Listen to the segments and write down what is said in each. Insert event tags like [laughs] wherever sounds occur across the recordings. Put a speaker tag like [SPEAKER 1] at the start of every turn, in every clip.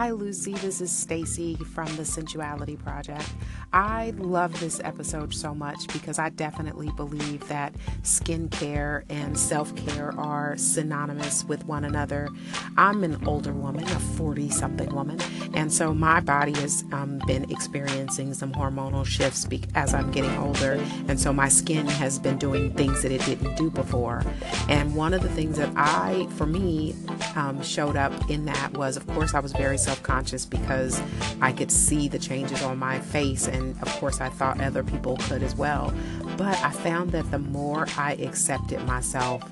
[SPEAKER 1] Hi, Lucy. This is Stacy from the Sensuality Project. I love this episode so much because I definitely believe that skincare and self care are synonymous with one another. I'm an older woman, a 40 something woman, and so my body has um, been experiencing some hormonal shifts be- as I'm getting older, and so my skin has been doing things that it didn't do before. And one of the things that I, for me, um, showed up in that was, of course, I was very self conscious because I could see the changes on my face and of course, I thought other people could as well. But I found that the more I accepted myself,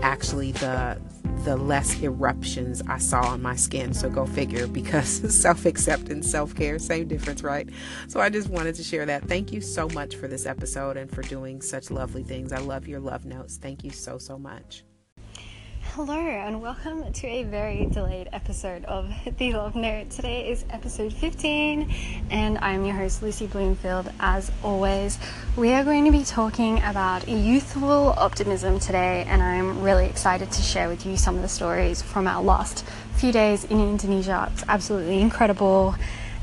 [SPEAKER 1] actually, the the less eruptions I saw on my skin. So go figure, because [laughs] self acceptance, self care, same difference, right? So I just wanted to share that. Thank you so much for this episode and for doing such lovely things. I love your love notes. Thank you so, so much.
[SPEAKER 2] Hello, and welcome to a very delayed episode of [laughs] The Love Note. Today is episode 15, and I'm your host, Lucy Bloomfield. As always, we are going to be talking about youthful optimism today, and I'm really excited to share with you some of the stories from our last few days in Indonesia. It's absolutely incredible,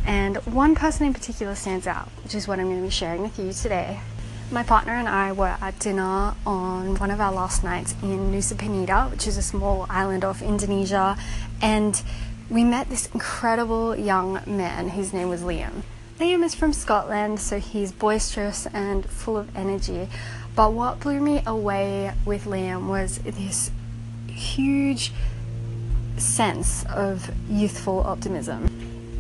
[SPEAKER 2] and one person in particular stands out, which is what I'm going to be sharing with you today. My partner and I were at dinner on one of our last nights in Nusa Penida, which is a small island off Indonesia, and we met this incredible young man whose name was Liam. Liam is from Scotland, so he's boisterous and full of energy. But what blew me away with Liam was this huge sense of youthful optimism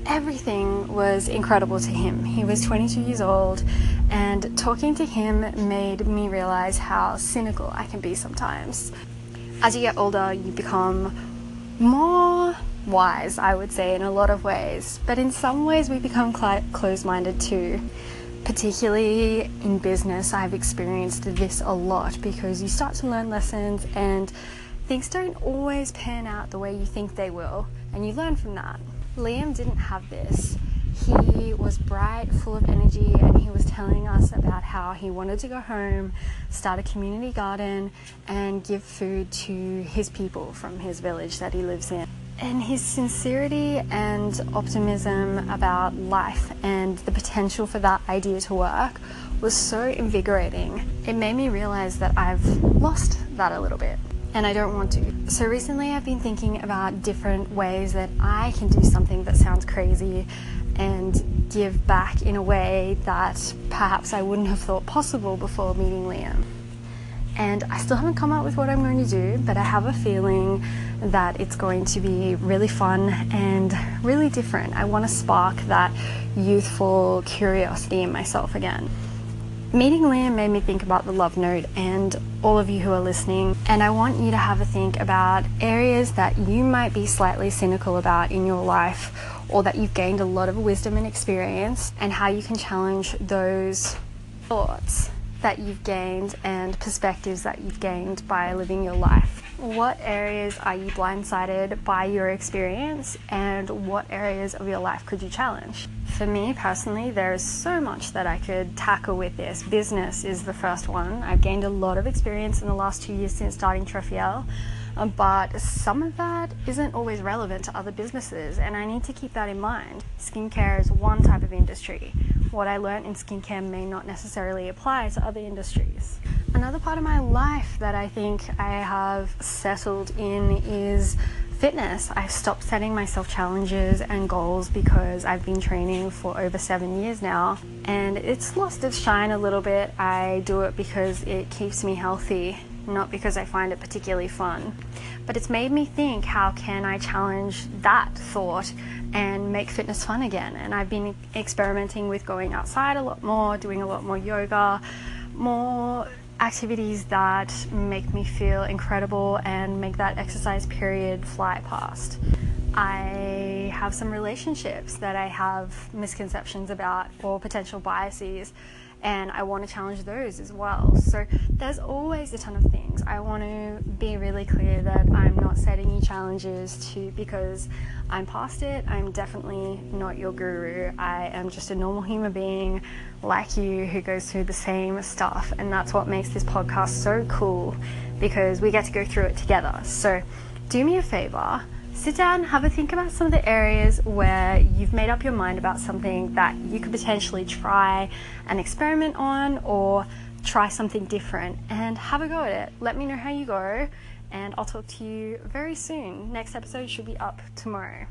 [SPEAKER 2] everything was incredible to him. He was 22 years old, and talking to him made me realize how cynical I can be sometimes. As you get older, you become more wise, I would say, in a lot of ways, but in some ways, we become cl- closed minded too. Particularly in business, I've experienced this a lot because you start to learn lessons and things don't always pan out the way you think they will, and you learn from that. Liam didn't have this. He was bright, full of energy, and he was telling us about how he wanted to go home, start a community garden, and give food to his people from his village that he lives in. And his sincerity and optimism about life and the potential for that idea to work was so invigorating. It made me realize that I've lost that a little bit and I don't want to. So recently I've been thinking about different ways that I can do something that sounds crazy and give back in a way that perhaps I wouldn't have thought possible before meeting Liam. And I still haven't come up with what I'm going to do, but I have a feeling that it's going to be really fun and really different. I want to spark that youthful curiosity in myself again. Meeting Liam made me think about the love note and all of you who are listening, and I want you to have a think about areas that you might be slightly cynical about in your life or that you've gained a lot of wisdom and experience, and how you can challenge those thoughts that you've gained and perspectives that you've gained by living your life. What areas are you blindsided by your experience, and what areas of your life could you challenge? For me personally, there is so much that I could tackle with this. Business is the first one. I've gained a lot of experience in the last two years since starting Trefiel, but some of that isn't always relevant to other businesses, and I need to keep that in mind. Skincare is one type of industry. What I learned in skincare may not necessarily apply to other industries. Another part of my life that I think I have settled in is fitness. I've stopped setting myself challenges and goals because I've been training for over seven years now and it's lost its shine a little bit. I do it because it keeps me healthy, not because I find it particularly fun. But it's made me think how can I challenge that thought and make fitness fun again? And I've been experimenting with going outside a lot more, doing a lot more yoga, more activities that make me feel incredible and make that exercise period fly past. I have some relationships that I have misconceptions about or potential biases and I want to challenge those as well. So there's always a ton of things. I want to be really clear that I'm not setting you challenges to because I'm past it. I'm definitely not your guru. I am just a normal human being like you who goes through the same stuff, and that's what makes this podcast so cool because we get to go through it together. So do me a favor sit down, have a think about some of the areas where you've made up your mind about something that you could potentially try an experiment on or try something different and have a go at it. Let me know how you go, and I'll talk to you very soon. Next episode should be up tomorrow.